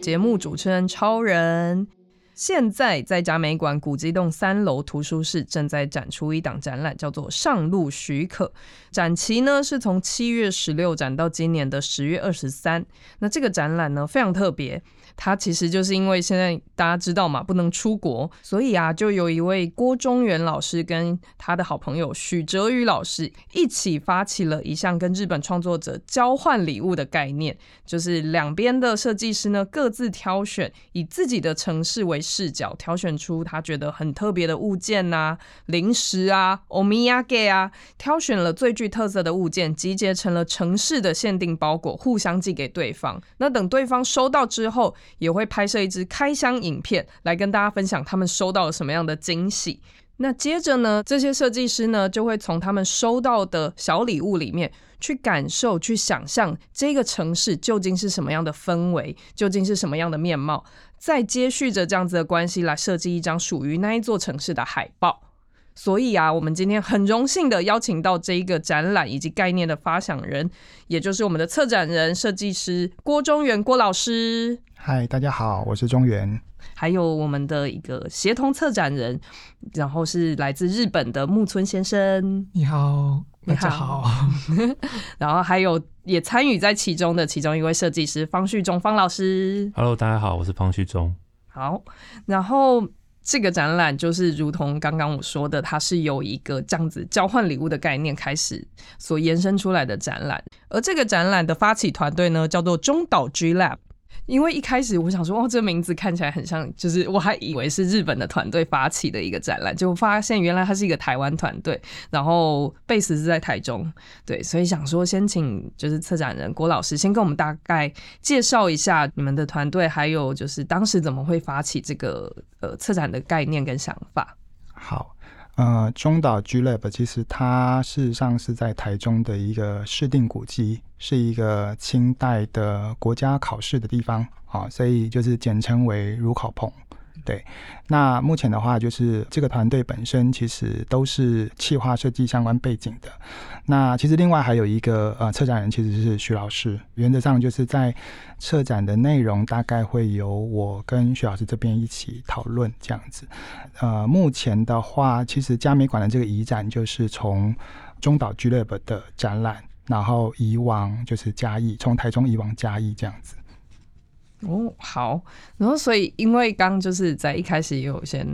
节目主持人超人。现在在嘉美馆古迹栋三楼图书室正在展出一档展览，叫做《上路许可》。展期呢是从七月十六展到今年的十月二十三。那这个展览呢非常特别。他其实就是因为现在大家知道嘛，不能出国，所以啊，就有一位郭中原老师跟他的好朋友许哲宇老师一起发起了一项跟日本创作者交换礼物的概念，就是两边的设计师呢各自挑选，以自己的城市为视角，挑选出他觉得很特别的物件呐、啊、零食啊、おみやげ啊，挑选了最具特色的物件，集结成了城市的限定包裹，互相寄给对方。那等对方收到之后， 也会拍摄一支开箱影片来跟大家分享他们收到了什么样的惊喜。那接着呢，这些设计师呢就会从他们收到的小礼物里面去感受、去想象这个城市究竟是什么样的氛围，究竟是什么样的面貌，再接续着这样子的关系来设计一张属于那一座城市的海报。所以啊，我们今天很荣幸的邀请到这一个展览以及概念的发想人，也就是我们的策展人、设计师郭中原郭老师。嗨，大家好，我是中原。还有我们的一个协同策展人，然后是来自日本的木村先生。你好，大家好。然后还有也参与在其中的其中一位设计师方旭中方老师。Hello，大家好，我是方旭中。好，然后。这个展览就是如同刚刚我说的，它是由一个这样子交换礼物的概念开始所延伸出来的展览，而这个展览的发起团队呢，叫做中岛 G Lab。因为一开始我想说，哦，这名字看起来很像，就是我还以为是日本的团队发起的一个展览，就发现原来它是一个台湾团队，然后 base 是在台中，对，所以想说先请就是策展人郭老师先跟我们大概介绍一下你们的团队，还有就是当时怎么会发起这个呃策展的概念跟想法。好。呃，中岛 G Lab 其实它事实上是在台中的一个市定古迹，是一个清代的国家考试的地方啊，所以就是简称为如考棚。对，那目前的话，就是这个团队本身其实都是企划设计相关背景的。那其实另外还有一个呃策展人，其实是徐老师。原则上就是在策展的内容，大概会由我跟徐老师这边一起讨论这样子。呃，目前的话，其实嘉美馆的这个移展就是从中岛 G Lab 的展览，然后移往就是嘉义，从台中移往嘉义这样子。哦，好，然后所以因为刚就是在一开始也有先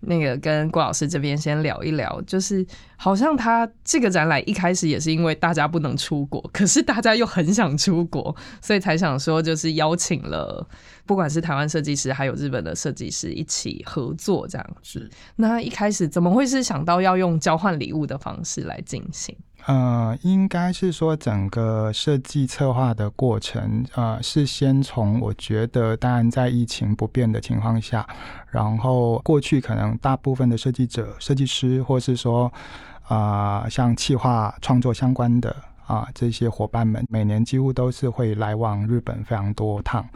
那个跟郭老师这边先聊一聊，就是好像他这个展览一开始也是因为大家不能出国，可是大家又很想出国，所以才想说就是邀请了不管是台湾设计师还有日本的设计师一起合作这样子。那一开始怎么会是想到要用交换礼物的方式来进行？呃，应该是说整个设计策划的过程，呃，是先从我觉得，当然在疫情不变的情况下，然后过去可能大部分的设计者、设计师，或是说啊、像企划创作相关的啊、呃、这些伙伴们，每年几乎都是会来往日本非常多趟。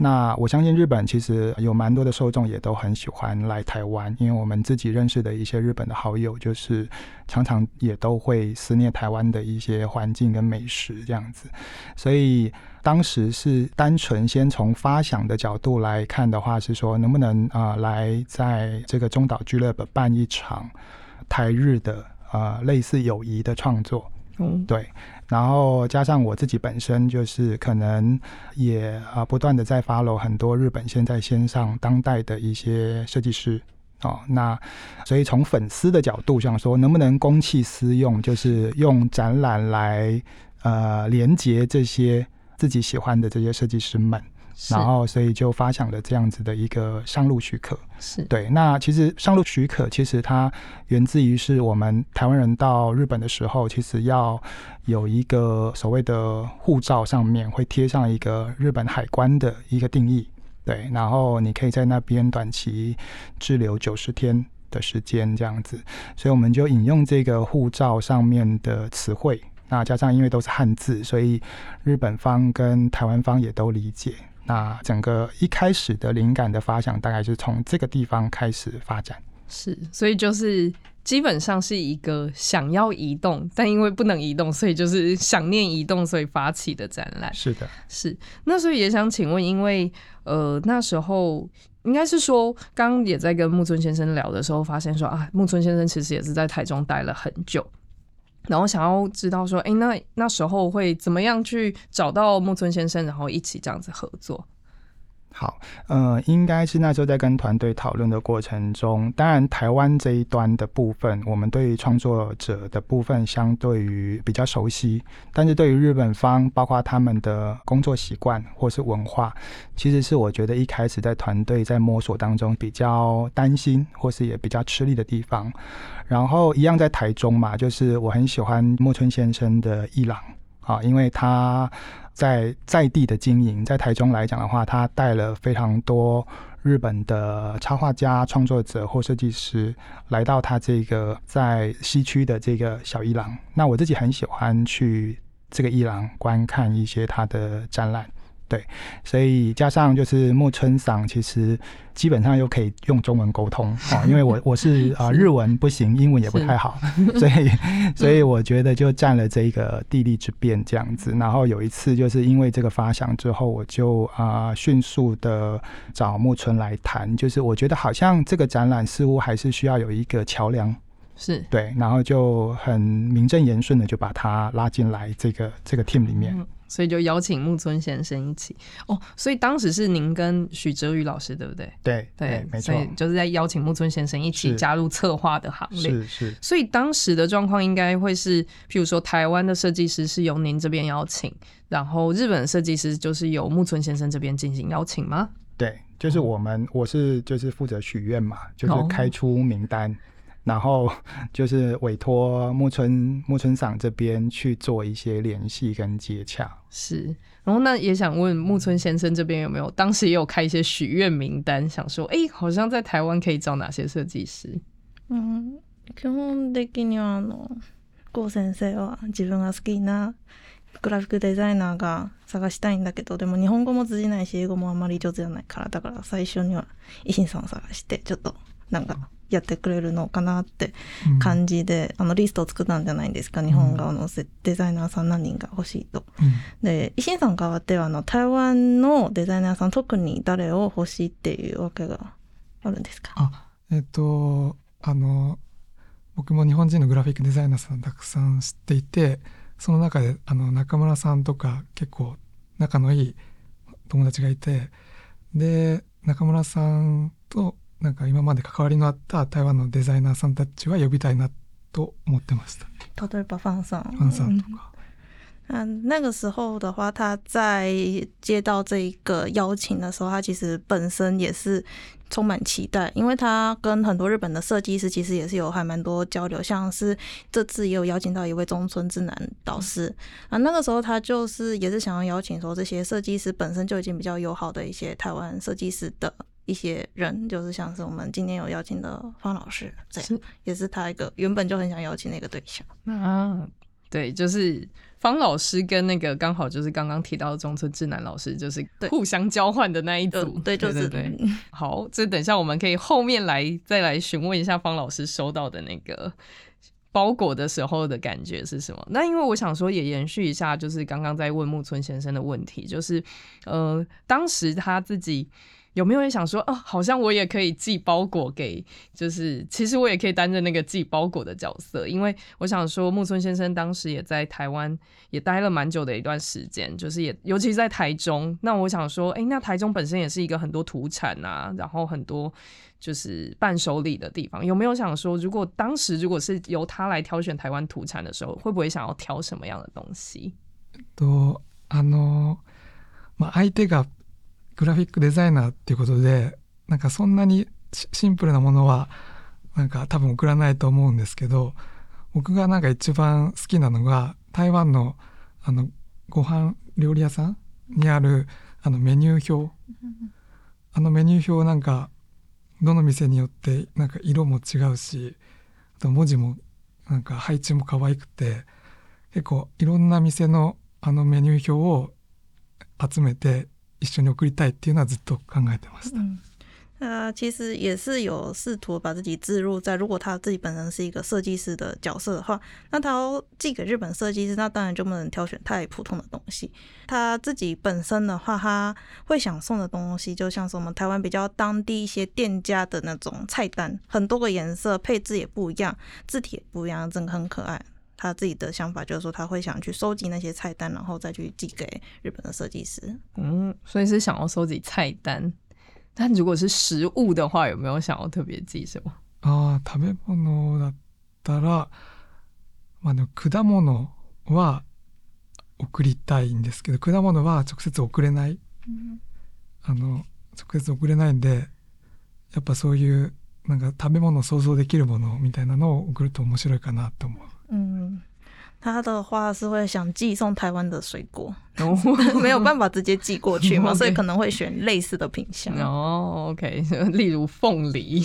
那我相信日本其实有蛮多的受众也都很喜欢来台湾，因为我们自己认识的一些日本的好友，就是常常也都会思念台湾的一些环境跟美食这样子。所以当时是单纯先从发想的角度来看的话，是说能不能啊、来在这个中岛俱乐部办一场台日的啊、类似友谊的创作。嗯，对。然后加上我自己本身就是可能也啊不断的在 follow 很多日本现在线上当代的一些设计师哦，那所以从粉丝的角度想说，能不能公器私用，就是用展览来呃连接这些自己喜欢的这些设计师们。然后，所以就发想了这样子的一个上路许可。是对。那其实上路许可，其实它源自于是我们台湾人到日本的时候，其实要有一个所谓的护照上面会贴上一个日本海关的一个定义。对。然后你可以在那边短期滞留九十天的时间这样子。所以我们就引用这个护照上面的词汇，那加上因为都是汉字，所以日本方跟台湾方也都理解。那整个一开始的灵感的发想，大概是从这个地方开始发展。是，所以就是基本上是一个想要移动，但因为不能移动，所以就是想念移动，所以发起的展览。是的，是。那所以也想请问，因为呃那时候应该是说，刚刚也在跟木村先生聊的时候，发现说啊，木村先生其实也是在台中待了很久。然后想要知道说，哎，那那时候会怎么样去找到木村先生，然后一起这样子合作？好，呃，应该是那时候在跟团队讨论的过程中，当然台湾这一端的部分，我们对于创作者的部分相对于比较熟悉，但是对于日本方，包括他们的工作习惯或是文化，其实是我觉得一开始在团队在摸索当中比较担心或是也比较吃力的地方。然后一样在台中嘛，就是我很喜欢木村先生的伊朗啊，因为他。在在地的经营，在台中来讲的话，他带了非常多日本的插画家、创作者或设计师来到他这个在西区的这个小一郎。那我自己很喜欢去这个一郎观看一些他的展览。对，所以加上就是木村桑，其实基本上又可以用中文沟通啊，因为我我是 啊日文不行，英文也不太好，所以 所以我觉得就占了这个地利之便这样子。然后有一次就是因为这个发想之后，我就啊迅速的找木村来谈，就是我觉得好像这个展览似乎还是需要有一个桥梁，是对，然后就很名正言顺的就把他拉进来这个这个 team 里面。所以就邀请木村先生一起哦，所以当时是您跟许哲宇老师对不对？对对，对，没错，所以就是在邀请木村先生一起加入策划的行列。是是。所以当时的状况应该会是，譬如说台湾的设计师是由您这边邀请，然后日本设计师就是由木村先生这边进行邀请吗？对，就是我们，我是就是负责许愿嘛，就是开出名单。哦然后就是委托木村木村桑这边去做一些联系跟接洽。是，然后那也想问木村先生这边有没有，当时也有开一些许愿名单，想说，哎，好像在台湾可以找哪些设计师？嗯，基本的にはあの郷先生は自分が好きなグラフィックデザイナーが探したいんだけど、でも日本语も通じないし英语もあんまり上手じゃないから、だから最初には维新さんを探してちょっとなんか。 やってくれるのかなって感じで、うん、あのリストを作ったんじゃないんですか、日本侧のデザイナーさん何人が欲しいと。うん、で、维新さん侧ではあの台湾のデザイナーさん特に谁を欲しいっていうわけがあるんですか？あ、えっ、と、あの、仆も日本人のグラフィックデザイナーさんたくさん知っていて、その中であの中村さんとか结构仲のいい友达がいて、で、中村さんとなんか今まで関わりのあった台湾のデザイナーさんたちは呼びたいなと思ってました。例えばファンさん。ファンさんとか。嗯，那个时候的话，他在接到这一个邀请的时候，他其实本身也是充满期待，因为他跟很多日本的设计师其实也是有还蛮多交流，像是这次也有邀请到一位中村智男导师啊。那个时候他就是也是想要邀请说这些设计师本身就已经比较友好的一些台湾设计师的。 一些人就是像是我们今天有邀请的方老师，这样也是他一个原本就很想邀请那个对象啊。对，就是方老师跟那个刚好就是刚刚提到的中村智男老师，就是互相交换的那一组。对，对，就是对，对。好，这等一下我们可以后面来再来询问一下方老师收到的那个包裹的时候的感觉是什么。那因为我想说也延续一下，就是刚刚在问木村先生的问题，就是呃，当时他自己。有没有人想说，哦，好像我也可以寄包裹给，就是其实我也可以担任那个寄包裹的角色，因为我想说，木村先生当时也在台湾也待了蛮久的一段时间，就是也尤其是在台中。那我想说，哎，那台中本身也是一个很多土产啊，然后很多就是伴手礼的地方。有没有想说，如果当时如果是由他来挑选台湾土产的时候，会不会想要挑什么样的东西？都あのまあ相手が グラフィックデザイナーっていうことでなんかそんなにシンプルなものはなんか多分送らないと思うんですけど仆がなんか一番好きなのが台湾のあのご饭料理屋さんにあるあのメニュー表。あのメニュー表なんかどの店によってなんか色も违うしあと文字もなんか配置も可爱くて结构いろんな店のあのメニュー表を集めて一绪に送りたいっていうのはずっと考えてました。嗯 他其实也是有试图把自己置入在，如果他自己本身是一个设计师的角色的话，那他要寄给日本设计师，那当然就不能挑选太普通的东西。他自己本身的话，他会想送的东西，就像是我们台湾比较当地一些店家的那种菜单，很多个颜色，配置也不一样，字体也不一样，真的很可爱。 他自己的想法就是说，他会想去收集那些菜单，然后再去寄给日本的设计师。嗯，所以是想要收集菜单。但如果是食物的话，有没有想要特别寄什么？啊，食べ物だったら、まあ、果物は送りたいんですけど、果物は直接送れない。嗯、あの直接送れないんで、やっぱそういうなんか食べ物想像できるものみたいなのを送ると面白いかなと思う。 嗯。他的话是会想寄送台湾的水果，没有办法直接寄过去嘛，所以可能会选类似的品相。哦，OK，例如凤梨，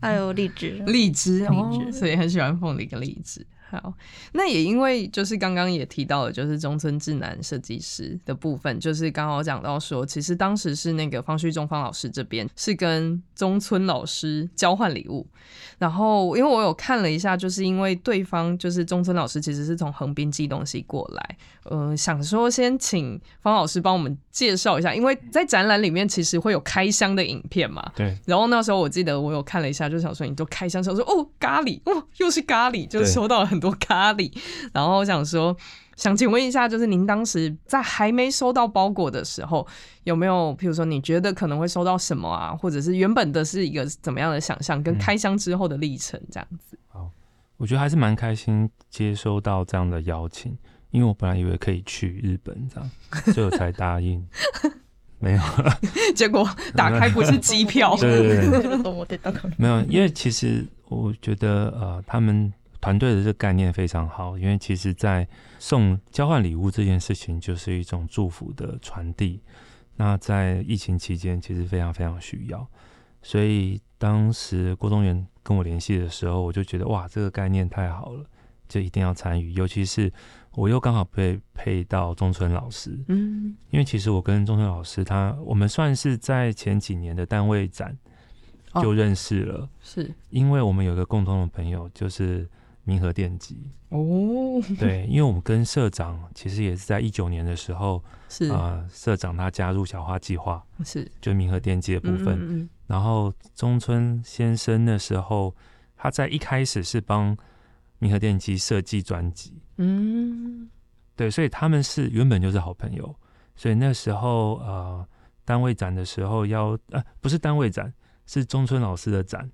还有荔枝，荔枝，哦，所以很喜欢凤梨跟荔枝。好，那也因为就是刚刚也提到了，就是中村智男设计师的部分，就是刚好讲到说，其实当时是那个方旭中方老师这边是跟中村老师交换礼物，然后因为我有看了一下，就是因为对方就是中村老师其实是从横滨寄东西过来，嗯、呃，想说先请方老师帮我们介绍一下，因为在展览里面其实会有开箱的影片嘛，对，然后那时候我记得我有看了一下，就想说你都开箱想说哦咖喱，哦又是咖喱，就收到了很。多咖喱，然后我想说，想请问一下，就是您当时在还没收到包裹的时候，有没有，譬如说，你觉得可能会收到什么啊，或者是原本的是一个怎么样的想象，跟开箱之后的历程这样子？好，我觉得还是蛮开心接收到这样的邀请，因为我本来以为可以去日本这样，所以我才答应。没有，结果打开不是机票，对对对，没有，因为其实我觉得呃，他们。团队的这个概念非常好，因为其实，在送交换礼物这件事情，就是一种祝福的传递。那在疫情期间，其实非常非常需要。所以当时郭东元跟我联系的时候，我就觉得哇，这个概念太好了，就一定要参与。尤其是我又刚好被配到中村老师，嗯，因为其实我跟中村老师他，我们算是在前几年的单位展就认识了，是因为我们有个共同的朋友，就是。明和电机。哦，对，因为我们跟社长其实也是在一九年的时候，是。啊、呃，社长他加入小花计划，是。就明和电机的部分。嗯嗯嗯，然后中村先生那时候，他在一开始是帮明和电机设计专辑，嗯，对，所以他们是原本就是好朋友，所以那时候呃，单位展的时候要呃，不是单位展，是中村老师的展。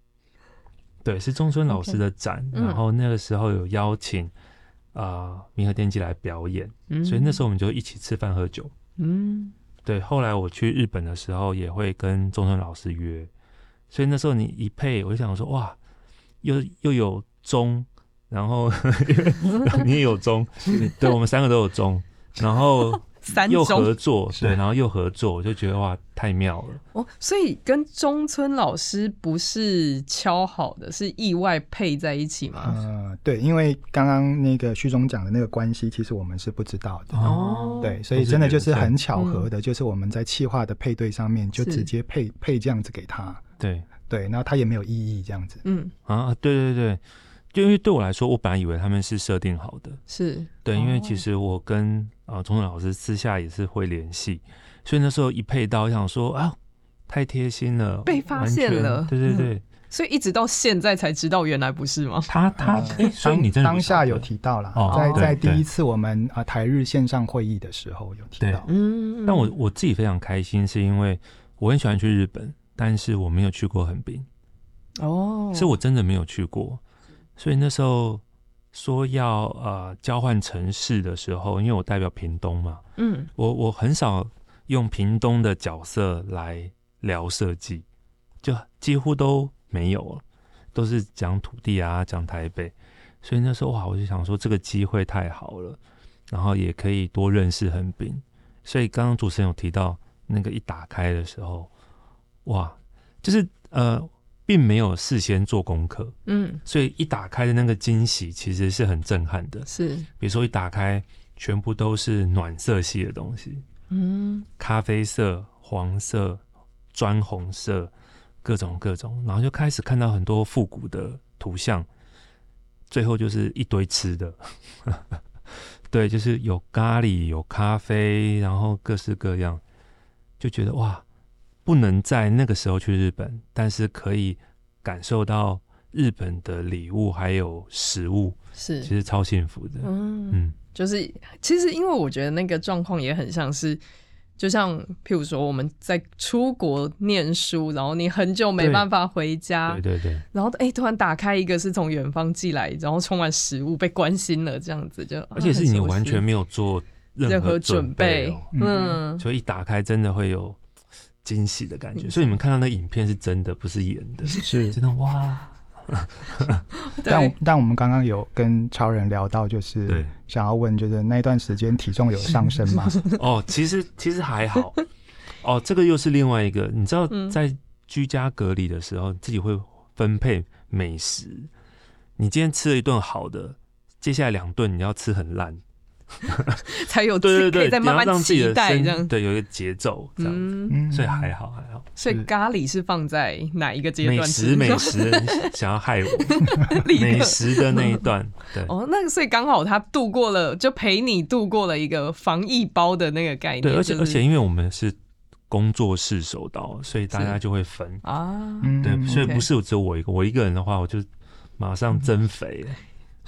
对，是中村老师的展，okay, 然后那个时候有邀请啊、呃、明和电机来表演、嗯，所以那时候我们就一起吃饭喝酒。嗯，对。后来我去日本的时候也会跟中村老师约，所以那时候你一配，我就想说哇，又又有钟，然后 你也有钟，对，我们三个都有钟，然后。又合作，对，然后又合作，我就觉得哇，太妙了哦！所以跟中村老师不是敲好的，是意外配在一起吗？呃，对，因为刚刚那个序中讲的那个关系，其实我们是不知道的哦。对，所以真的就是很巧合的，就是我们在企划的配对上面就直接配配这样子给他。对对，然后他也没有异议这样子。嗯啊，对对对。就因为对我来说，我本来以为他们是设定好的，是。对，因为其实我跟啊钟总老师私下也是会联系，所以那时候一配到，我想说啊，太贴心了，被发现了，对对对、嗯，所以一直到现在才知道原来不是吗？他 他、欸，所以你真的当下有提到了，哦、在在第一次我们啊台日线上会议的时候有提到，嗯，但我我自己非常开心，是因为我很喜欢去日本，但是我没有去过横滨，哦，是我真的没有去过。所以那时候说要呃交换城市的时候，因为我代表屏东嘛，嗯，我我很少用屏东的角色来聊设计，就几乎都没有了，都是讲土地啊，讲台北。所以那时候哇，我就想说这个机会太好了，然后也可以多认识横滨。所以刚刚主持人有提到那个一打开的时候，哇，就是呃。并没有事先做功课，嗯，所以一打开的那个惊喜其实是很震撼的。是，比如说一打开，全部都是暖色系的东西，嗯，咖啡色、黄色、砖红色，各种各种，然后就开始看到很多复古的图像，最后就是一堆吃的，对，就是有咖喱，有咖啡，然后各式各样，就觉得哇，不能在那个时候去日本，但是可以感受到日本的礼物还有食物，是。其实超幸福的，嗯，嗯，就是其实因为我觉得那个状况也很像是。就像譬如说，我们在出国念书，然后你很久没办法回家，对对对，然后哎、欸，突然打开一个是从远方寄来，然后充满食物，被关心了，这样子就，而且是你完全没有做任何准备，哦，嗯，所以一打开真的会有惊喜的感觉。嗯、所以你们看到那影片是真的，不是演的，是真的哇。但但我们刚刚有跟超人聊到，就是想要问，就是那段时间体重有上升吗？哦，其实其实还好。哦，这个又是另外一个，你知道，在居家隔离的时候，自己会分配美食。你今天吃了一顿好的，接下来两顿你要吃很烂。才有对对对，再慢慢期待这样，对，有一个节奏这样子，嗯，所以还好还好。所以咖喱是放在哪一个阶段？美食美食，想要害我？美食的那一段，对。哦，那个所以刚好他度过了，就陪你度过了一个防疫包的那个概念。对，而且而且因为我们是工作室手刀，所以大家就会分。啊，对，所以不是只有我一个，我一个人的话，我就马上增肥。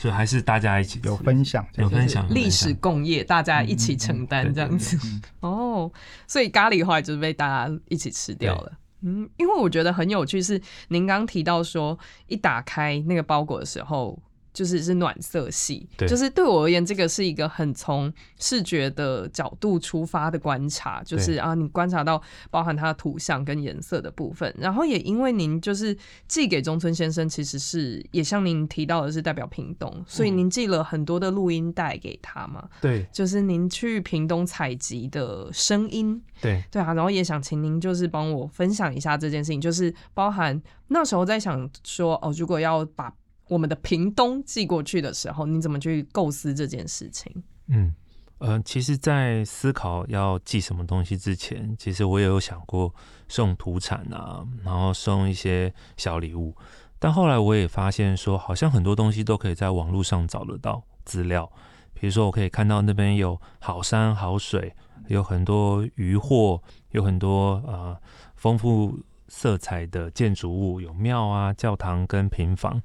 所以还是大家一起有分享，有分享，历史共业，大家一起承担这样子。哦，所以咖喱后来就是被大家一起吃掉了。嗯，因为我觉得很有趣，是您刚提到说，一打开那个包裹的时候。就是是暖色系，就是对我而言，这个是一个很从视觉的角度出发的观察，就是啊，你观察到包含它的图像跟颜色的部分，然后也因为您就是寄给中村先生，其实是也像您提到的是代表屏东，所以您寄了很多的录音带给他嘛，对，就是您去屏东采集的声音，对，对啊，然后也想请您就是帮我分享一下这件事情，就是包含那时候在想说哦，如果要把我们的屏东寄过去的时候，你怎么去构思这件事情？嗯，呃，其实，在思考要寄什么东西之前，其实我也有想过送土产啊，然后送一些小礼物。但后来我也发现说，好像很多东西都可以在网络上找得到资料。比如说，我可以看到那边有好山好水，有很多渔获，有很多呃丰富色彩的建筑物，有庙啊、教堂跟平房。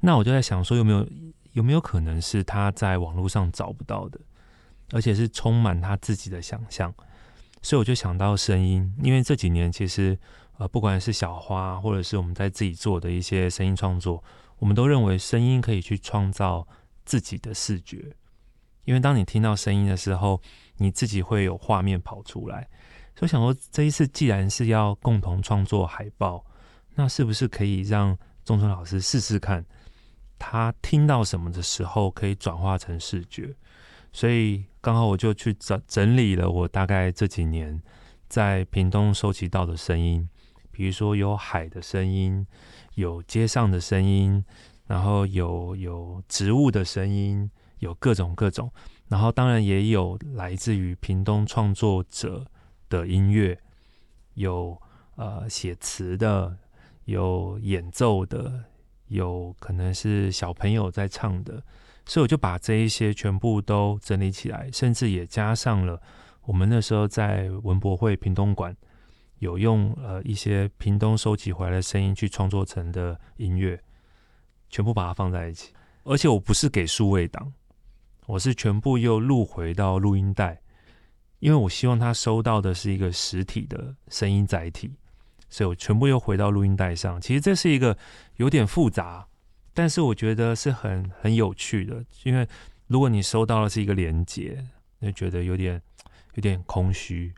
那我就在想说，有没有有没有可能是他在网络上找不到的，而且是充满他自己的想象，所以我就想到声音，因为这几年其实呃，不管是小花或者是我们在自己做的一些声音创作，我们都认为声音可以去创造自己的视觉，因为当你听到声音的时候，你自己会有画面跑出来，所以想说这一次既然是要共同创作海报，那是不是可以让中村老师试试看？他听到什么的时候可以转化成视觉，所以刚好我就去整整理了我大概这几年在屏东收集到的声音，比如说有海的声音，有街上的声音，然后有有植物的声音，有各种各种，然后当然也有来自于屏东创作者的音乐，有呃写词的，有演奏的。有可能是小朋友在唱的，所以我就把这一些全部都整理起来，甚至也加上了我们那时候在文博会屏东馆有用呃一些屏东收集回来的声音去创作成的音乐，全部把它放在一起。而且我不是给数位档，我是全部又录回到录音带，因为我希望他收到的是一个实体的声音载体。所以我全部又回到录音带上。其实这是一个有点复杂，但是我觉得是很很有趣的。因为如果你收到的是一个连接，就觉得有点有点空虚。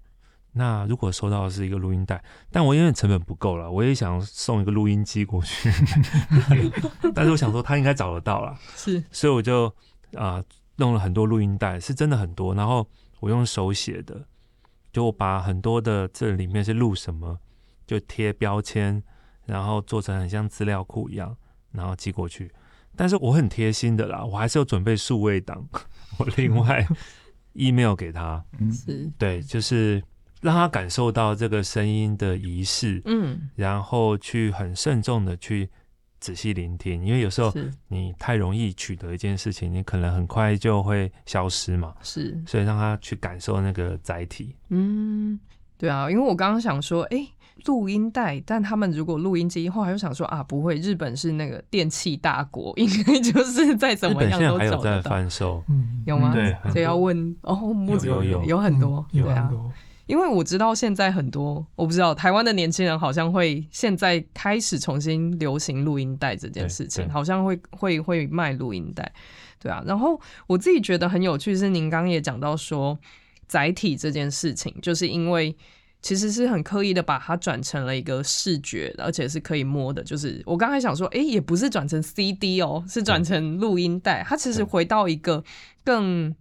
那如果收到的是一个录音带，但我因为成本不够了，我也想送一个录音机过去。但是我想说他应该找得到了，是，所以我就啊、呃、弄了很多录音带，是真的很多。然后我用手写的，就我把很多的这里面是录什么。就贴标签，然后做成很像资料库一样，然后寄过去。但是我很贴心的啦，我还是有准备数位档，我另外 email 给他。是，对，就是让他感受到这个声音的仪式，嗯，然后去很慎重的去仔细聆听，因为有时候你太容易取得一件事情，你可能很快就会消失嘛，是，所以让他去感受那个载体，嗯，对啊，因为我刚刚想说，哎。录音带，但他们如果录音机，后来又想说啊，不会，日本是那个电器大国，应该就是再怎么样都找得到。嗯，有吗？对，所以要问哦，木子有有有很多，有对啊，因为我知道现在很多，我不知道台湾的年轻人好像会现在开始重新流行录音带这件事情，好像会会会卖录音带，对啊。然后我自己觉得很有趣是，您刚刚也讲到说载体这件事情，就是因为。其实是很刻意的把它转成了一个视觉，而且是可以摸的。就是我刚才想说，哎，也不是转成 CD 哦，是转成录音带。它其实回到一个更，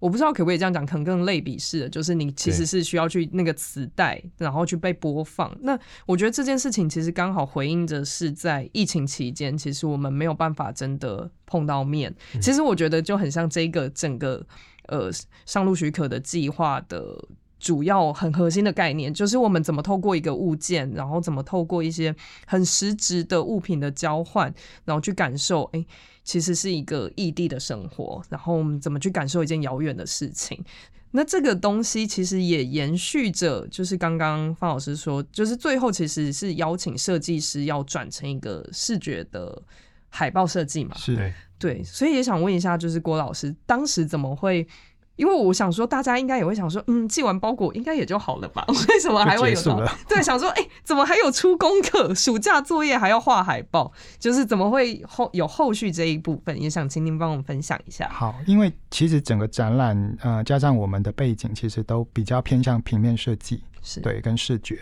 我不知道可不可以这样讲，可能更类比式的，就是你其实是需要去那个磁带，然后去被播放。那我觉得这件事情其实刚好回应着是在疫情期间，其实我们没有办法真的碰到面。其实我觉得就很像这个整个呃上路许可的计划的。主要很核心的概念就是我们怎么透过一个物件，然后怎么透过一些很实质的物品的交换，然后去感受，哎、其实是一个异地的生活，然后我们怎么去感受一件遥远的事情。那这个东西其实也延续着，就是刚刚方老师说，就是最后其实是邀请设计师要转成一个视觉的海报设计嘛？是，对，所以也想问一下，就是郭老师当时怎么会？因为我想说，大家应该也会想说，嗯，寄完包裹应该也就好了吧？为什么还会有？对，想说，哎、欸，怎么还有出功课？暑假作业还要画海报，就是怎么会后有后续这一部分？也想请您帮我们分享一下。好，因为其实整个展览，呃，加上我们的背景，其实都比较偏向平面设计，是对，跟视觉，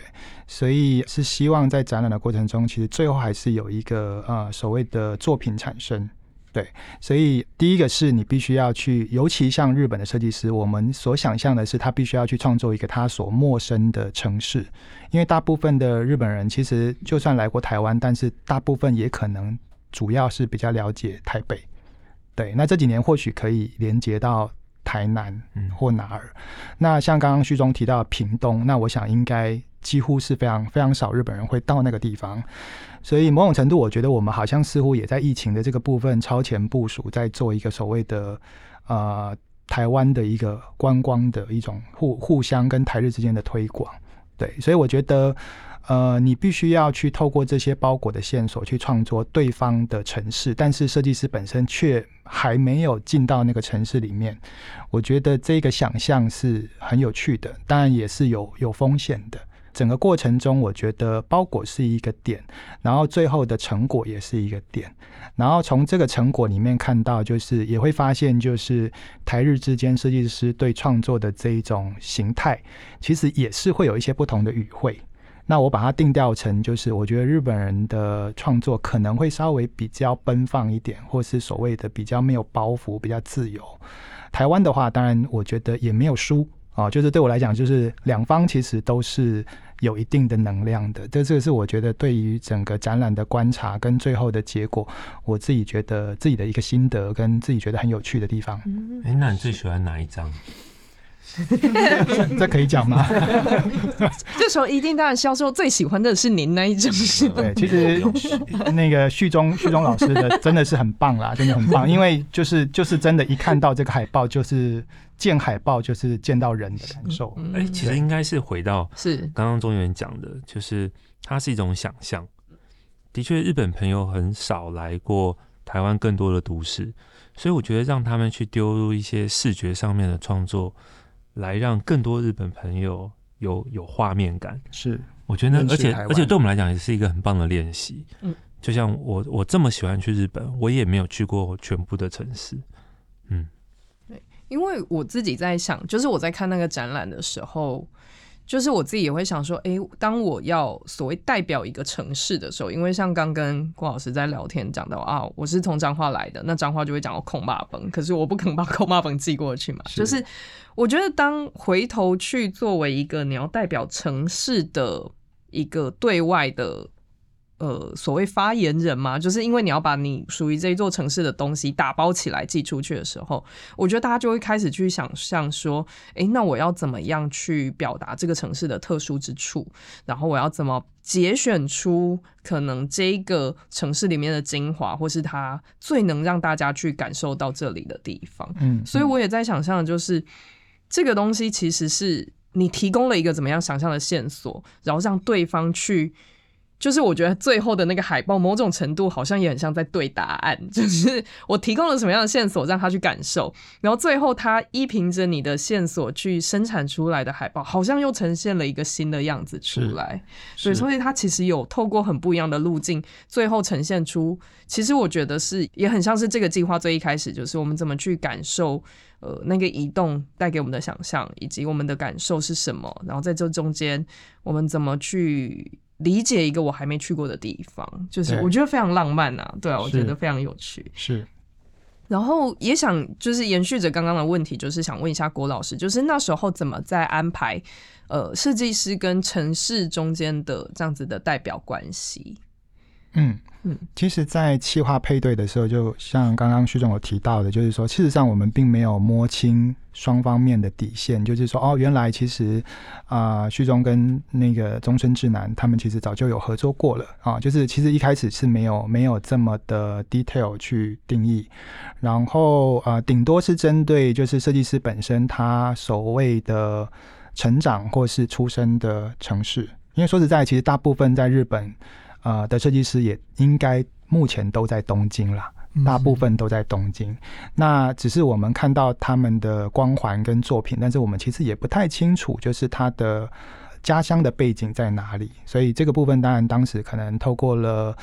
所以是希望在展览的过程中，其实最后还是有一个呃所谓的作品产生。对，所以第一个是你必须要去，尤其像日本的设计师，我们所想象的是他必须要去创作一个他所陌生的城市，因为大部分的日本人其实就算来过台湾，但是大部分也可能主要是比较了解台北。对，那这几年或许可以连接到台南或哪儿。嗯、那像刚刚序中提到屏东，那我想应该几乎是非常非常少日本人会到那个地方。所以某种程度，我觉得我们好像似乎也在疫情的这个部分超前部署，在做一个所谓的呃台湾的一个观光的一种互互相跟台日之间的推广。对，所以我觉得呃你必须要去透过这些包裹的线索去创作对方的城市，但是设计师本身却还没有进到那个城市里面。我觉得这个想象是很有趣的，当然也是有有风险的。整个过程中，我觉得包裹是一个点，然后最后的成果也是一个点，然后从这个成果里面看到，就是也会发现，就是台日之间设计师对创作的这一种形态，其实也是会有一些不同的语汇。那我把它定调成，就是我觉得日本人的创作可能会稍微比较奔放一点，或是所谓的比较没有包袱、比较自由。台湾的话，当然我觉得也没有输。哦，就是对我来讲，就是两方其实都是有一定的能量的。这这个是我觉得对于整个展览的观察跟最后的结果，我自己觉得自己的一个心得跟自己觉得很有趣的地方。哎，那你最喜欢哪一张？这可以讲吗？这时候一定当然销售最喜欢的是您那一张。对，其实那个旭中旭中老师的真的是很棒啦，真的很棒，因为就是就是真的，一看到这个海报，就是见海报就是见到人的感受。哎，其实应该是回到是刚刚中原讲的，就是它是一种想象。的确，日本朋友很少来过台湾更多的都市，所以我觉得让他们去丢入一些视觉上面的创作。来让更多日本朋友有有画面感，是我觉得，而且而且对我们来讲也是一个很棒的练习。嗯，就像我我这么喜欢去日本，我也没有去过全部的城市。嗯，对，因为我自己在想，就是我在看那个展览的时候。就是我自己也会想说，哎、欸，当我要所谓代表一个城市的时候，因为像刚跟郭老师在聊天讲到啊，我是从彰化来的，那彰化就会讲到孔霸本，可是我不可能把孔霸本寄过去嘛。是就是我觉得当回头去作为一个你要代表城市的一个对外的呃所谓发言人嘛，就是因为你要把你属于这一座城市的东西打包起来寄出去的时候，我觉得大家就会开始去想象说，哎，那我要怎么样去表达这个城市的特殊之处？然后我要怎么节选出可能这个城市里面的精华，或是它最能让大家去感受到这里的地方？嗯，所以我也在想象，就是这个东西其实是。你提供了一个怎么样想象的线索，然后让对方去，就是我觉得最后的那个海报，某种程度好像也很像在对答案，就是我提供了什么样的线索让他去感受，然后最后他依凭着你的线索去生产出来的海报，好像又呈现了一个新的样子出来。对，所以他其实有透过很不一样的路径，最后呈现出，其实我觉得是也很像是这个计划最一开始就是我们怎么去感受。呃，那个移动带给我们的想象，以及我们的感受是什么？然后在这中间，我们怎么去理解一个我还没去过的地方？就是我觉得非常浪漫啊，对啊，我觉得非常有趣。是。然后也想就是延续着刚刚的问题，就是想问一下郭老师，就是那时候怎么在安排呃设计师跟城市中间的这样子的代表关系？嗯。嗯，其实，在企划配对的时候，就像刚刚徐总有提到的，就是说，事实上我们并没有摸清双方面的底线，就是说，哦，原来其实啊，旭中跟那个终身智男他们其实早就有合作过了啊，就是其实一开始是没有没有这么的 detail 去定义，然后啊，顶多是针对就是设计师本身他所谓的成长或是出生的城市，因为说实在，其实大部分在日本。呃，的设计师也应该目前都在东京啦，大部分都在东京。嗯、那只是我们看到他们的光环跟作品，但是我们其实也不太清楚，就是他的家乡的背景在哪里。所以这个部分，当然当时可能透过了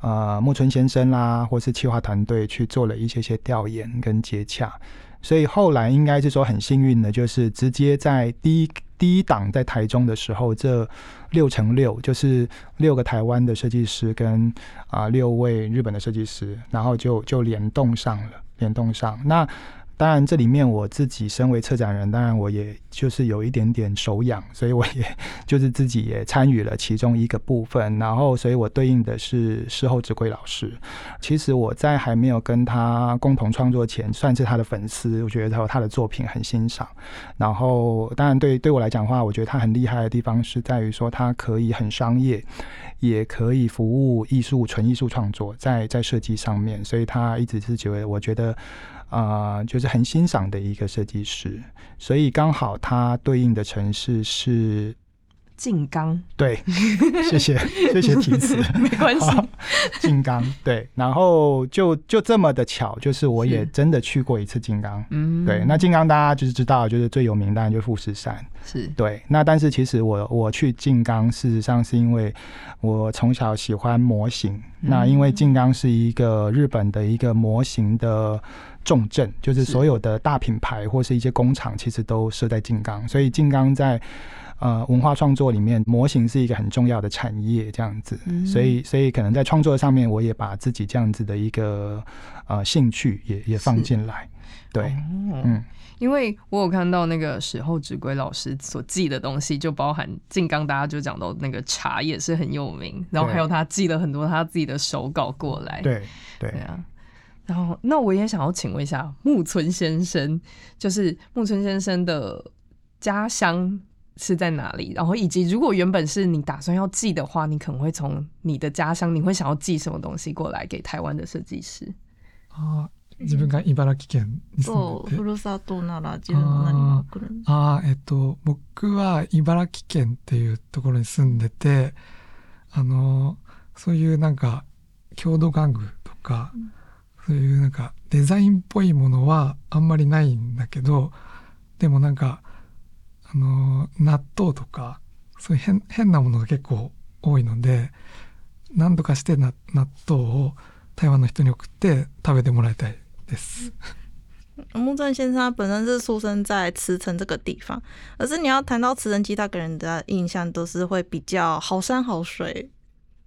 呃木村先生啦，或是企划团队去做了一些些调研跟接洽。所以后来应该是说很幸运的，就是直接在第一。第一档在台中的时候，这六乘六就是六个台湾的设计师跟啊、六位日本的设计师，然后就就联动上了，联动上那。当然，这里面我自己身为策展人，当然我也就是有一点点手痒，所以我也就是自己也参与了其中一个部分。然后，所以我对应的是事后指挥老师。其实我在还没有跟他共同创作前，算是他的粉丝。我觉得他有他的作品很欣赏。然后，当然对对我来讲的话，我觉得他很厉害的地方是在于说，他可以很商业，也可以服务艺术、纯艺术创作，在在设计上面。所以他一直是觉得，我觉得。啊、就是很欣赏的一个设计师，所以刚好他对应的城市是静冈。对，谢谢 谢谢提词，没关系。静冈对，然后就就这么的巧，就是我也真的去过一次静冈。嗯，对，那静冈大家就是知道，就是最有名当然就是富士山。是对，那但是其实我我去静冈，事实上是因为我从小喜欢模型，嗯、那因为静冈是一个日本的一个模型的。重镇就是所有的大品牌或是一些工厂，其实都设在静冈，所以静冈在呃文化创作里面，模型是一个很重要的产业，这样子。所以，所以可能在创作上面，我也把自己这样子的一个呃兴趣也也放进来。对，哦、嗯，因为我有看到那个时候指挥老师所寄的东西，就包含静冈，大家就讲到那个茶也是很有名，然后还有他寄了很多他自己的手稿过来。对，对，对啊。然后，那我也想要请问一下木村先生，就是木村先生的家乡是在哪里？然后，以及如果原本是你打算要寄的话，你可能会从你的家乡，你会想要寄什么东西过来给台湾的设计师？啊，自分が茨城県に住んでて。ふるさとなら自分は何が来る？あ、えっと仆は茨城県っていうところに住んでて、あのそういうなんか郷土玩具とか。嗯そういうなんかデザインっぽいものはあんまりないんだけどでもなんかあの纳豆とかそういう変変なものが结构多いので何とかして纳豆を台湾の人に送って食べてもらいたいです。木村先生他本身是出生在茨城这个地方，可是你要谈到茨城，其他给人的印象都是会比较好山好水。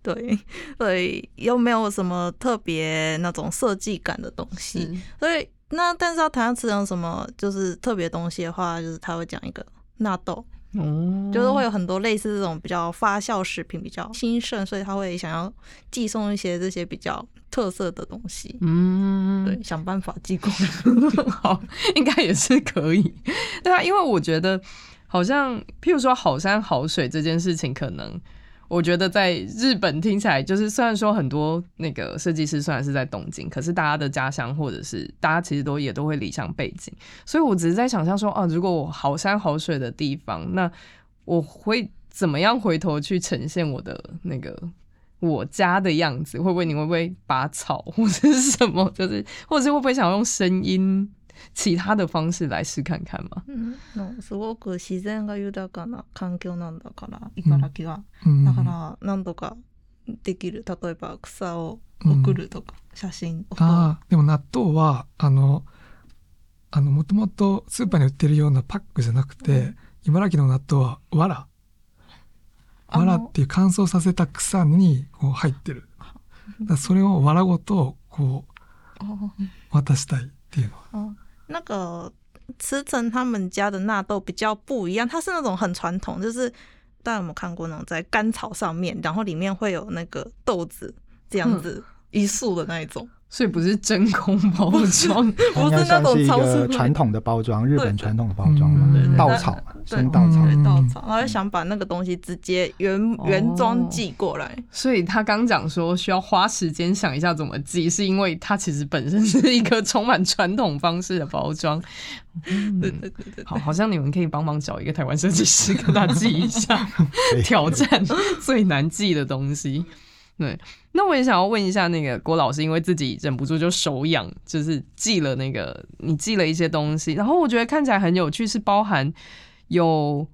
对，对，又没有什么特别那种设计感的东西，是所以那但是要谈到吃有什么就是特别东西的话，就是他会讲一个纳豆，嗯，就是会有很多类似这种比较发酵食品比较兴盛，所以他会想要寄送一些这些比较特色的东西。嗯，对，想办法寄过来，好，应该也是可以。对啊，因为我觉得好像，譬如说好山好水这件事情，可能。我觉得在日本听起来，就是虽然说很多那个设计师虽然是在东京，可是大家的家乡或者是大家其实都也都会离乡背景，所以我只是在想象说，啊，如果我好山好水的地方，那我会怎么样回头去呈现我的那个我家的样子？会不会你会不会拔草或者是什么？就是或者是会不会想要用声音？其他的方式来试看看すごく自然が豊かな环境なんだから、茨城は。だから何度かできる。例えば草を送るとか、写真を。ああ、でも纳豆はあのあのもともとスーパーに売ってるようなパックじゃなくて、茨城の纳豆は藁。藁っていう干燥させた草にこう入ってる。だそれを藁ごとこう渡したいっていうのは。那个慈城他们家的纳豆比较不一样，它是那种很传统，就是大家有没有看过那种在干草上面，然后里面会有那个豆子这样子一束的那一种。所以不是真空包装，不是那种超市传统的包装，日本传统的包装嘛，稻草嘛，生稻草，稻草，然后想把那个东西直接原原装寄过来。所以他刚讲说需要花时间想一下怎么寄，是因为它其实本身是一个充满传统方式的包装。嗯，对对对对，好，好像你们可以帮忙找一个台湾设计师跟他寄一下，挑战最难寄的东西。对，那我也想要问一下那个郭老师，因为自己忍不住就手痒，就是寄了那个你寄了一些东西，然后我觉得看起来很有趣，是包含有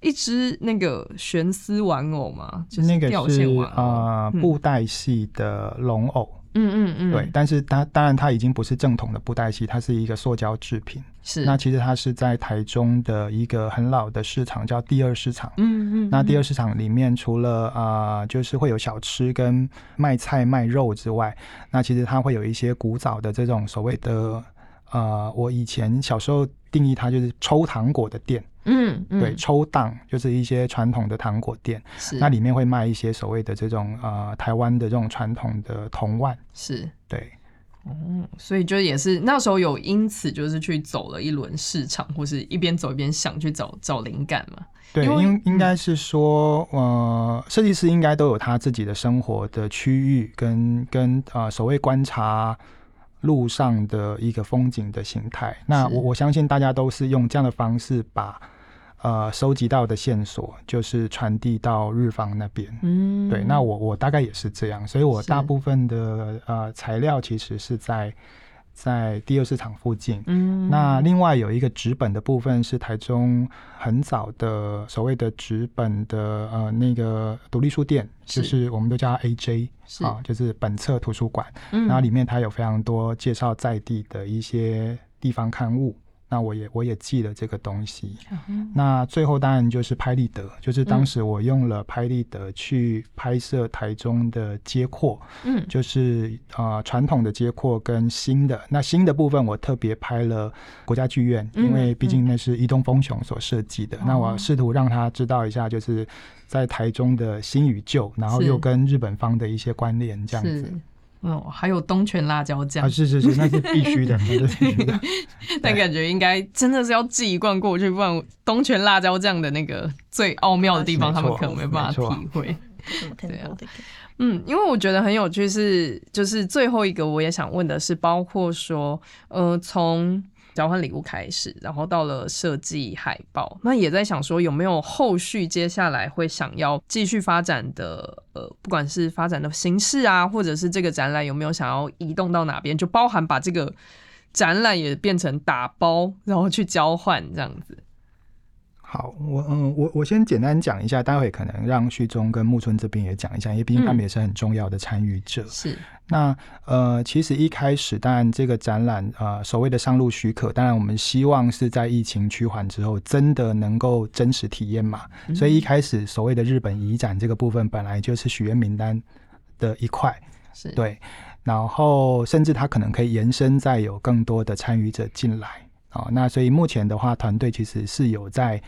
一只那个悬丝玩偶嘛，就是吊线玩偶，那个是呃布袋戏的龙偶。嗯嗯嗯嗯，对，但是它当然它已经不是正统的布袋戏，它是一个塑胶制品。是，那其实它是在台中的一个很老的市场，叫第二市场。嗯嗯，那第二市场里面除了啊、呃，就是会有小吃跟卖菜卖肉之外，那其实它会有一些古早的这种所谓的呃，我以前小时候定义它就是抽糖果的店。嗯，嗯，对，抽档就是一些传统的糖果店，是。那里面会卖一些所谓的这种呃台湾的这种传统的铜腕，是。对，嗯，所以就也是那时候有因此就是去走了一轮市场，或是一边走一边想去找找灵感嘛。对，应应该是说，呃，设计师应该都有他自己的生活的区域跟跟呃所谓观察。路上的一个风景的形态，那我我相信大家都是用这样的方式把呃收集到的线索，就是传递到日方那边。嗯，对，那我我大概也是这样，所以我大部分的呃材料其实是在。在第二市场附近，嗯，那另外有一个纸本的部分是台中很早的所谓的纸本的呃那个独立书店，是就是我们都叫 AJ，啊，就是本册图书馆，嗯，然后里面它有非常多介绍在地的一些地方刊物。那我也我也记了这个东西，嗯、那最后当然就是拍立得，就是当时我用了拍立得去拍摄台中的街廓，嗯，就是呃传统的街廓跟新的，那新的部分我特别拍了国家剧院，因为毕竟那是伊东丰雄所设计的，那我试图让他知道一下，就是在台中的新与旧，然后又跟日本方的一些关联这样子。哦，还有东泉辣椒酱啊，是是是，那是 必须的，那是必须的。但感觉应该真的是要寄一罐过去，不然东泉辣椒酱的那个最奥妙的地方，他们可能没办法体会。对啊，嗯，因为我觉得很有趣是，就是最后一个我也想问的是，包括说，呃，从。交换礼物开始，然后到了设计海报，那也在想说有没有后续，接下来会想要继续发展的，呃，不管是发展的形式啊，或者是这个展览有没有想要移动到哪边，就包含把这个展览也变成打包，然后去交换这样子。好，我嗯，我我先简单讲一下，待会可能让旭中跟木村这边也讲一下，因为毕竟他们也是很重要的参与者。嗯、是，那呃，其实一开始，当然这个展览呃，所谓的上路许可，当然我们希望是在疫情趋缓之后，真的能够真实体验嘛。嗯、所以一开始所谓的日本移展这个部分，本来就是许愿名单的一块，是对，然后甚至它可能可以延伸，再有更多的参与者进来。哦，那所以目前的话，团队其实是有在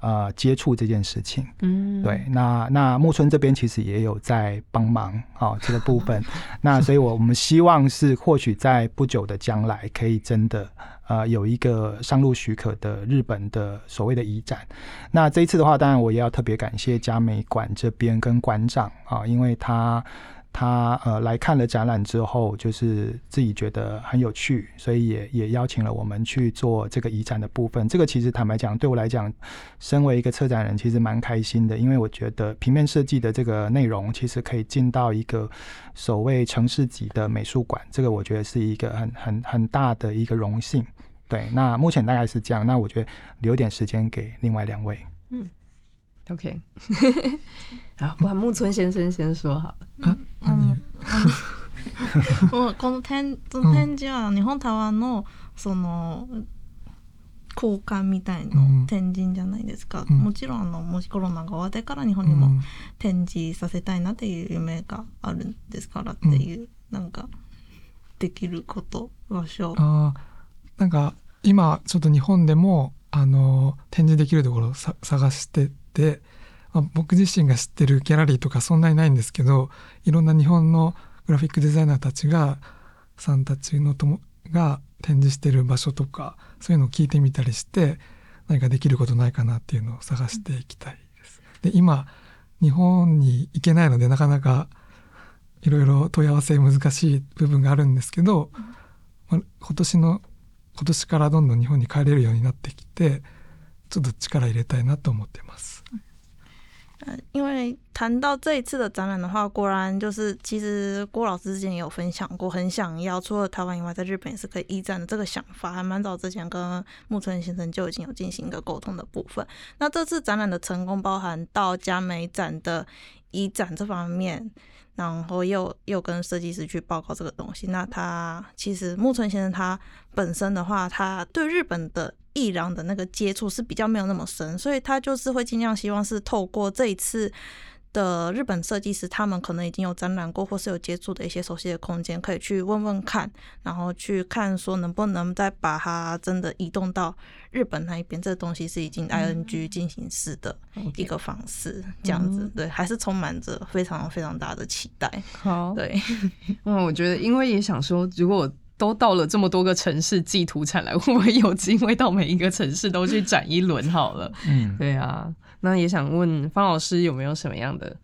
呃接触这件事情。嗯，对，那那木村这边其实也有在帮忙啊、哦、这个部分。那所以我我们希望是或许在不久的将来可以真的呃有一个上路许可的日本的所谓的移展。那这一次的话，当然我也要特别感谢嘉美馆这边跟馆长啊、哦，因为他。他呃来看了展览之后，就是自己觉得很有趣，所以也也邀请了我们去做这个移展的部分。这个其实坦白讲，对我来讲，身为一个策展人，其实蛮开心的，因为我觉得平面设计的这个内容，其实可以进到一个所谓城市级的美术馆，这个我觉得是一个很很 很大的一个荣幸。对，那目前大概是这样。那我觉得留点时间给另外两位。嗯。OK，好，我木村先生先说好了。嗯嗯嗯，この展その展示は日本台湾のその交换みたいな展示じゃないですか。もちろんあのもしコロナが终わってから日本にも展示させたいなっていう梦があるんですからっていうなんかできること场所。あなんか今ちょっと日本でもあの展示できるところをさ探して。で、まあ、仆自身が知ってるギャラリーとかそんなにないんですけどいろんな日本のグラフィックデザイナーたちがさんたちのともが展示してる场所とかそういうのを闻いてみたりして何かできることないかなっていうのを探していきたいです。で今日本に行けないのでなかなかいろいろ问い合わせ难しい部分があるんですけど、まあ、今年の今年からどんどん日本に帰れるようになってきてちょっと力入れたいなと思ってます。因为谈到这一次的展览的话，果然就是其实郭老师之前也有分享过，很想要除了台湾以外，在日本也是可以移展的这个想法，还蛮早之前跟木村先生就已经有进行一个沟通的部分。那这次展览的成功，包含到佳美展的移展这方面，然后又又跟设计师去报告这个东西。那他其实木村先生他本身的话，他对日本的。艺廊的那个接触是比较没有那么深，所以他就是会尽量希望是透过这一次的日本设计师，他们可能已经有展览过或是有接触的一些熟悉的空间，可以去问问看，然后去看说能不能再把它真的移动到日本那一边。这个东西是已经 ING 进行式的一个方式，这样子对，还是充满着非常非常大的期待。好，对，嗯，我觉得因为也想说，如果。都到了这么多个城市寄土产来，会不会有机会到每一个城市都去展一轮？好了，嗯，对啊，那也想问方老师有没有什么样的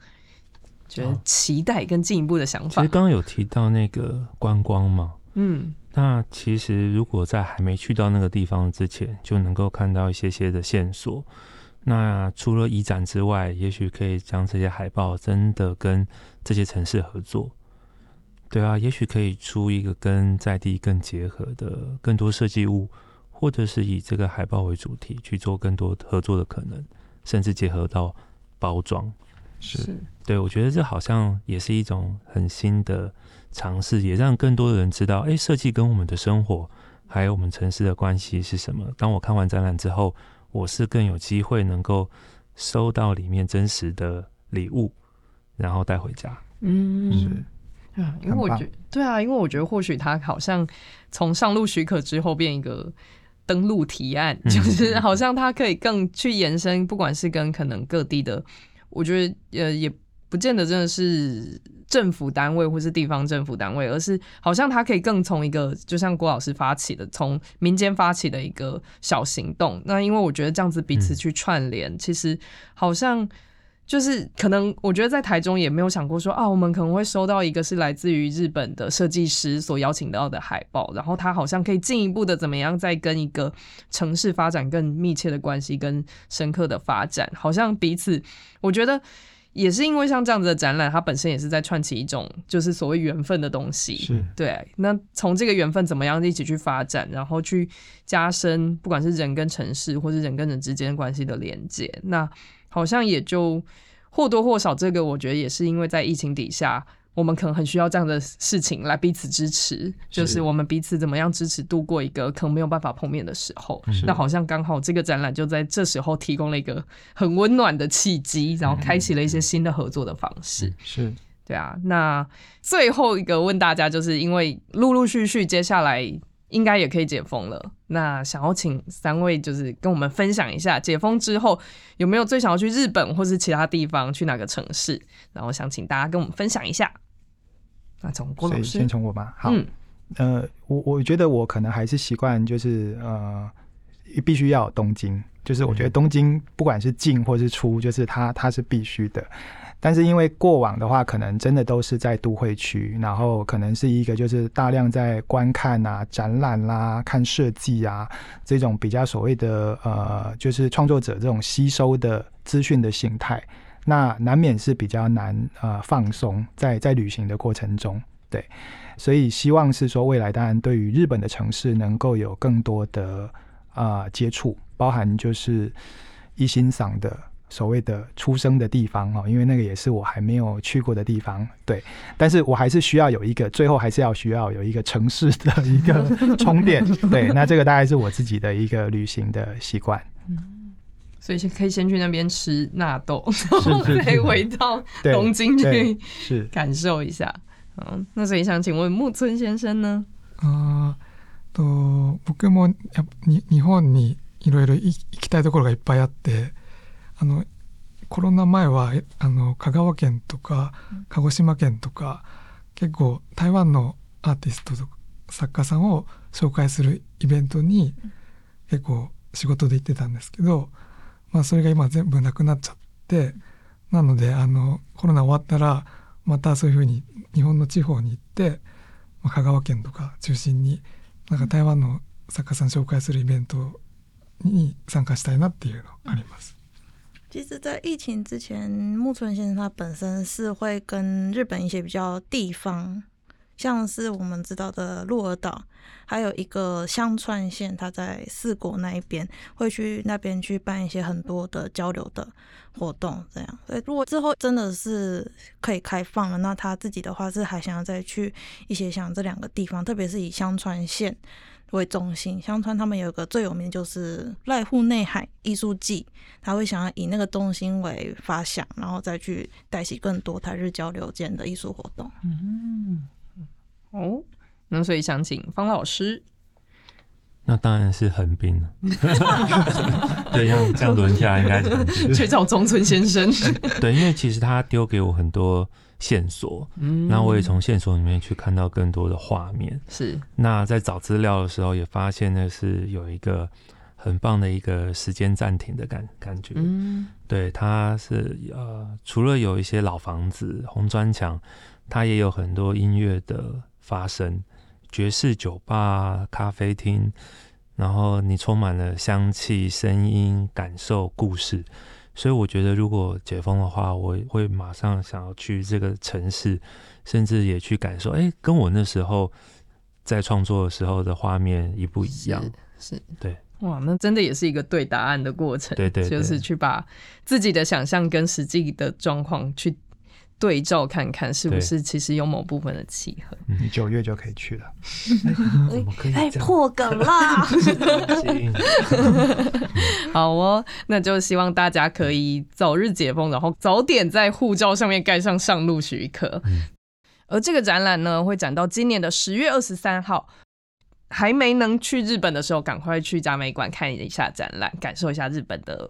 觉得期待跟进一步的想法？其实刚刚有提到那个观光嘛，嗯，那其实如果在还没去到那个地方之前，就能够看到一些些的线索。那除了移展之外，也许可以将这些海报真的跟这些城市合作。对啊，也许可以出一个跟在地更结合的更多设计物，或者是以这个海报为主题去做更多合作的可能，甚至结合到包装。是，对，我觉得这好像也是一种很新的尝试，也让更多的人知道，哎，设计跟我们的生活还有我们城市的关系是什么。当我看完展览之后，我是更有机会能够收到里面真实的礼物，然后带回家。嗯，是。啊，因为我觉得对啊，因为我觉得或许他好像从上路许可之后变一个登录提案，嗯、就是好像他可以更去延伸，不管是跟可能各地的，我觉得呃也不见得真的是政府单位或是地方政府单位，而是好像他可以更从一个就像郭老师发起的，从民间发起的一个小行动。那因为我觉得这样子彼此去串联，嗯、其实好像。就是可能，我觉得在台中也没有想过说啊，我们可能会收到一个是来自于日本的设计师所邀请到的海报，然后他好像可以进一步的怎么样，再跟一个城市发展更密切的关系，跟深刻的发展，好像彼此，我觉得也是因为像这样子的展览，它本身也是在串起一种就是所谓缘分的东西，对。那从这个缘分怎么样一起去发展，然后去加深不管是人跟城市，或是人跟人之间关系的连接，那。好像也就或多或少，这个我觉得也是因为在疫情底下，我们可能很需要这样的事情来彼此支持，就是我们彼此怎么样支持度过一个可能没有办法碰面的时候。那好像刚好这个展览就在这时候提供了一个很温暖的契机，然后开启了一些新的合作的方式。是，对啊。那最后一个问大家，就是因为陆陆续续接下来。应该也可以解封了。那想要请三位就是跟我们分享一下，解封之后有没有最想要去日本或是其他地方，去哪个城市？然后想请大家跟我们分享一下。那从郭老师，先从我吧。好，嗯、呃，我我觉得我可能还是习惯就是呃，必须要东京，就是我觉得东京不管是进或是出，就是它它是必须的。但是因为过往的话，可能真的都是在都会区，然后可能是一个就是大量在观看啊、展览啦、看设计啊这种比较所谓的呃，就是创作者这种吸收的资讯的形态，那难免是比较难呃放松在在旅行的过程中，对，所以希望是说未来当然对于日本的城市能够有更多的啊、呃、接触，包含就是一欣赏的。所谓的出生的地方哦，因为那个也是我还没有去过的地方，对。但是我还是需要有一个，最后还是要需要有一个城市的一个充电，对。那这个大概是我自己的一个旅行的习惯。嗯，所以先可以先去那边吃纳豆，然后可以回到东京去是感受一下。嗯，那所以想请问木村先生呢？啊，と仆もやに日本にいろいろ行きたいところがいっぱいあって。 あのコロナ前はあの香川県とか鹿児岛県とか、结构台湾のアーティストと作家さんを绍介するイベントに结构仕事で行ってたんですけど、まあ、それが今全部なくなっちゃってなのであのコロナ终わったらまたそういうふうに日本の地方に行って、まあ、香川県とか中心になんか台湾の作家さん绍介するイベントに参加したいなっていうのあります。其实，在疫情之前，木村先生他本身是会跟日本一些比较地方，像是我们知道的鹿儿岛，还有一个香川县，他在四国那一边，会去那边去办一些很多的交流的活动，这样。所以，如果之后真的是可以开放了，那他自己的话是还想要再去一些像这两个地方，特别是以香川县。为中心，香川他们有一个最有名就是濑户内海艺术祭，他会想要以那个中心为发想，然后再去带起更多台日交流间的艺术活动。嗯，哦，那所以想请方老师，那当然是横滨了。对，像这样轮下来应该是 去找中村先生。对，因为其实他丢给我很多。线索，嗯，那我也从线索里面去看到更多的画面。是，那在找资料的时候，也发现呢是有一个很棒的一个时间暂停的感感觉。嗯，对，它是呃，除了有一些老房子、红砖墙，它也有很多音乐的发生，爵士酒吧、咖啡厅，然后你充满了香气、声音、感受、故事。所以我觉得，如果解封的话，我会马上想要去这个城市，甚至也去感受，哎，跟我那时候在创作的时候的画面一不一样？是，是对，哇，那真的也是一个对答案的过程，对对，对，就是去把自己的想象跟实际的状况去。对照看看是不是其实有某部分的契合。你九月就可以去了。哎，破梗啦！好哦，那就希望大家可以早日解封，然后早点在护照上面盖上上路许可。嗯、而这个展览呢，会展到今年的十月二十三号。还没能去日本的时候，赶快去嘉美馆看一下展览，感受一下日本的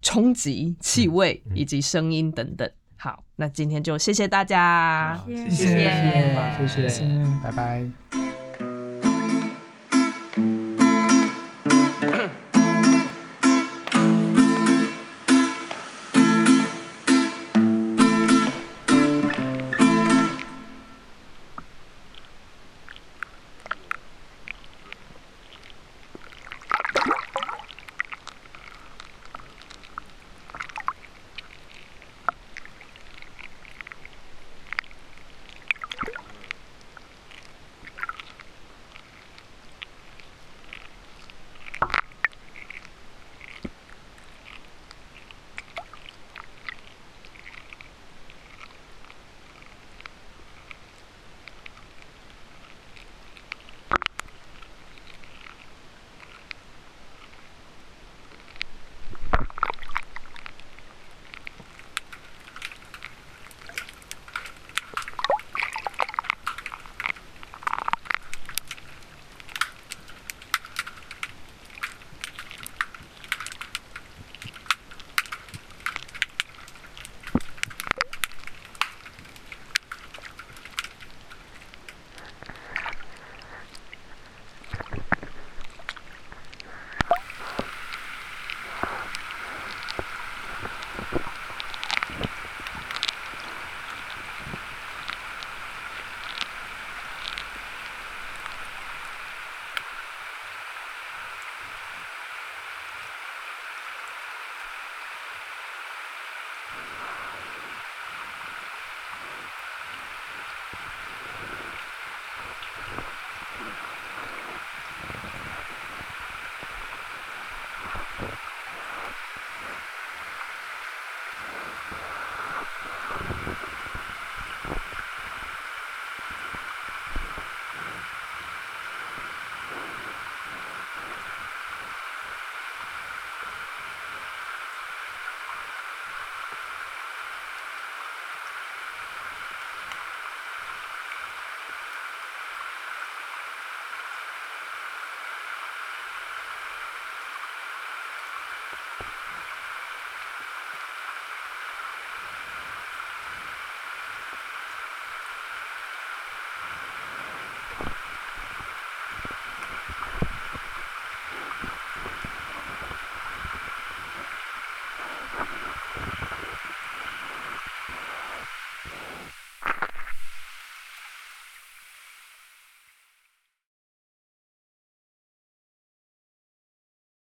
冲击、气味以及声音等等。好，那今天就谢谢大家，谢谢，谢谢，谢谢，拜拜。